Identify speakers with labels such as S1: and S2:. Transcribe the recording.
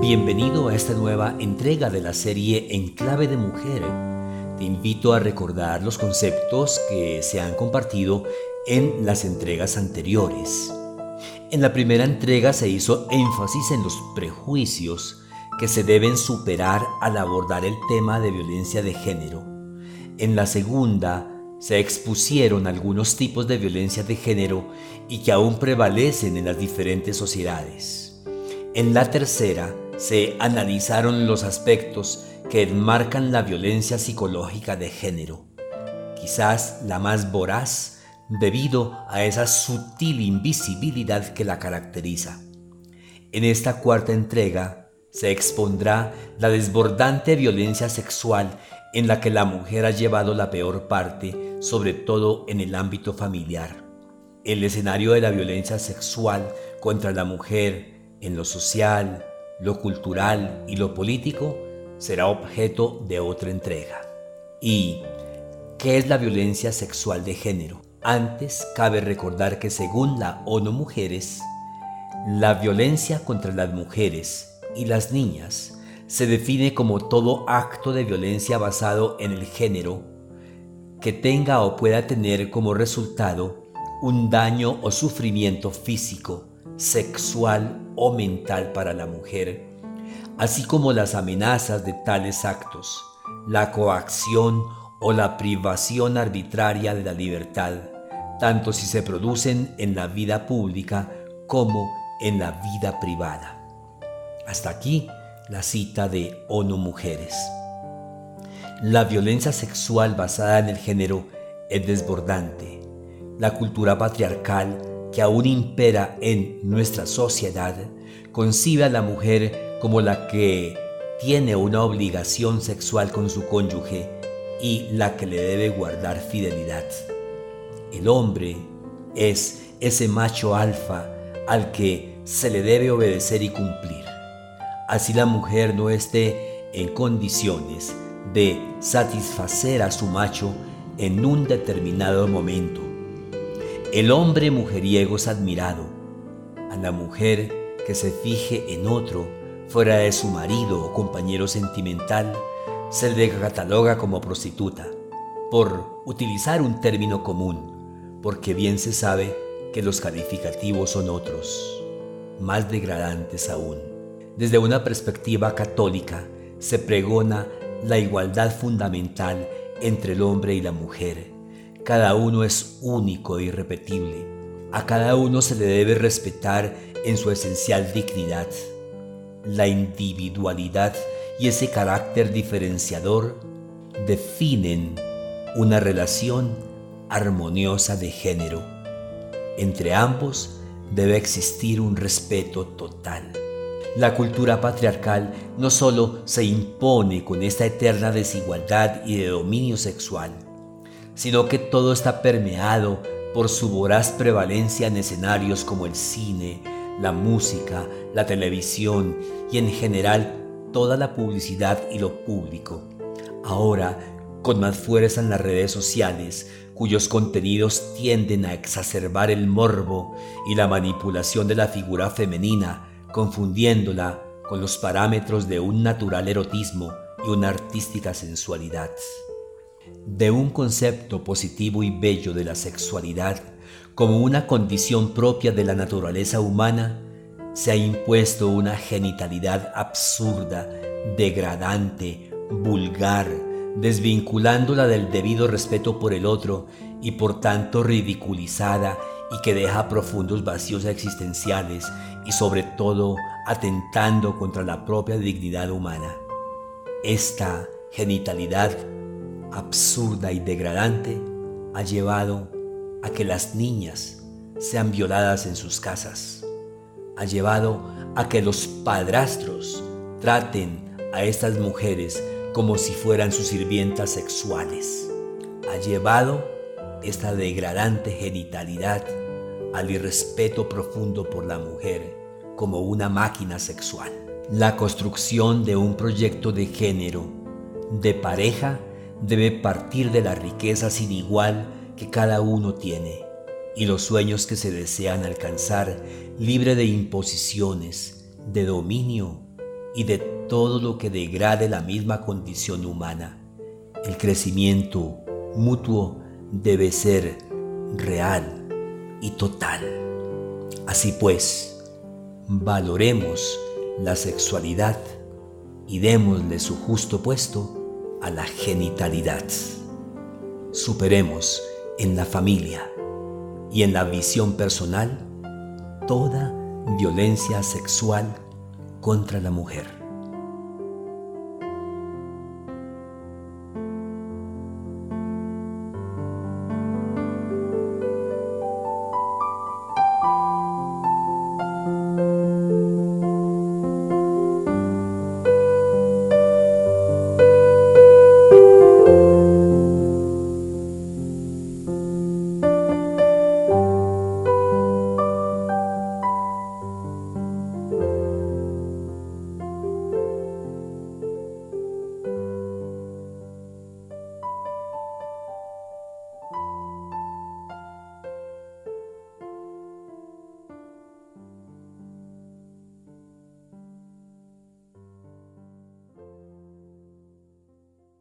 S1: Bienvenido a esta nueva entrega de la serie En clave de mujer. Te invito a recordar los conceptos que se han compartido en las entregas anteriores. En la primera entrega se hizo énfasis en los prejuicios que se deben superar al abordar el tema de violencia de género. En la segunda se expusieron algunos tipos de violencia de género y que aún prevalecen en las diferentes sociedades. En la tercera se analizaron los aspectos que enmarcan la violencia psicológica de género, quizás la más voraz debido a esa sutil invisibilidad que la caracteriza. En esta cuarta entrega se expondrá la desbordante violencia sexual en la que la mujer ha llevado la peor parte, sobre todo en el ámbito familiar. El escenario de la violencia sexual contra la mujer en lo social, lo cultural y lo político será objeto de otra entrega. ¿Y qué es la violencia sexual de género? Antes cabe recordar que según la ONU Mujeres, la violencia contra las mujeres y las niñas se define como todo acto de violencia basado en el género que tenga o pueda tener como resultado un daño o sufrimiento físico, sexual o mental para la mujer, así como las amenazas de tales actos, la coacción o la privación arbitraria de la libertad, tanto si se producen en la vida pública como en la vida privada. Hasta aquí la cita de ONU Mujeres. La violencia sexual basada en el género es desbordante. La cultura patriarcal que aún impera en nuestra sociedad concibe a la mujer como la que tiene una obligación sexual con su cónyuge y la que le debe guardar fidelidad. El hombre es ese macho alfa al que se le debe obedecer y cumplir. Así la mujer no esté en condiciones de satisfacer a su macho en un determinado momento el hombre mujeriego es admirado. A la mujer que se fije en otro fuera de su marido o compañero sentimental se le cataloga como prostituta, por utilizar un término común, porque bien se sabe que los calificativos son otros, más degradantes aún. Desde una perspectiva católica se pregona la igualdad fundamental entre el hombre y la mujer cada uno es único e irrepetible. A cada uno se le debe respetar en su esencial dignidad. La individualidad y ese carácter diferenciador definen una relación armoniosa de género. Entre ambos debe existir un respeto total. La cultura patriarcal no solo se impone con esta eterna desigualdad y de dominio sexual, sino que todo está permeado por su voraz prevalencia en escenarios como el cine, la música, la televisión y en general toda la publicidad y lo público. Ahora, con más fuerza en las redes sociales, cuyos contenidos tienden a exacerbar el morbo y la manipulación de la figura femenina, confundiéndola con los parámetros de un natural erotismo y una artística sensualidad de un concepto positivo y bello de la sexualidad como una condición propia de la naturaleza humana, se ha impuesto una genitalidad absurda, degradante, vulgar, desvinculándola del debido respeto por el otro y por tanto ridiculizada y que deja profundos vacíos existenciales y sobre todo atentando contra la propia dignidad humana. Esta genitalidad absurda y degradante ha llevado a que las niñas sean violadas en sus casas. Ha llevado a que los padrastros traten a estas mujeres como si fueran sus sirvientas sexuales. Ha llevado esta degradante genitalidad al irrespeto profundo por la mujer como una máquina sexual. La construcción de un proyecto de género, de pareja, debe partir de la riqueza sin igual que cada uno tiene y los sueños que se desean alcanzar libre de imposiciones, de dominio y de todo lo que degrade la misma condición humana. El crecimiento mutuo debe ser real y total. Así pues, valoremos la sexualidad y démosle su justo puesto a la genitalidad. Superemos en la familia y en la visión personal toda violencia sexual contra la mujer.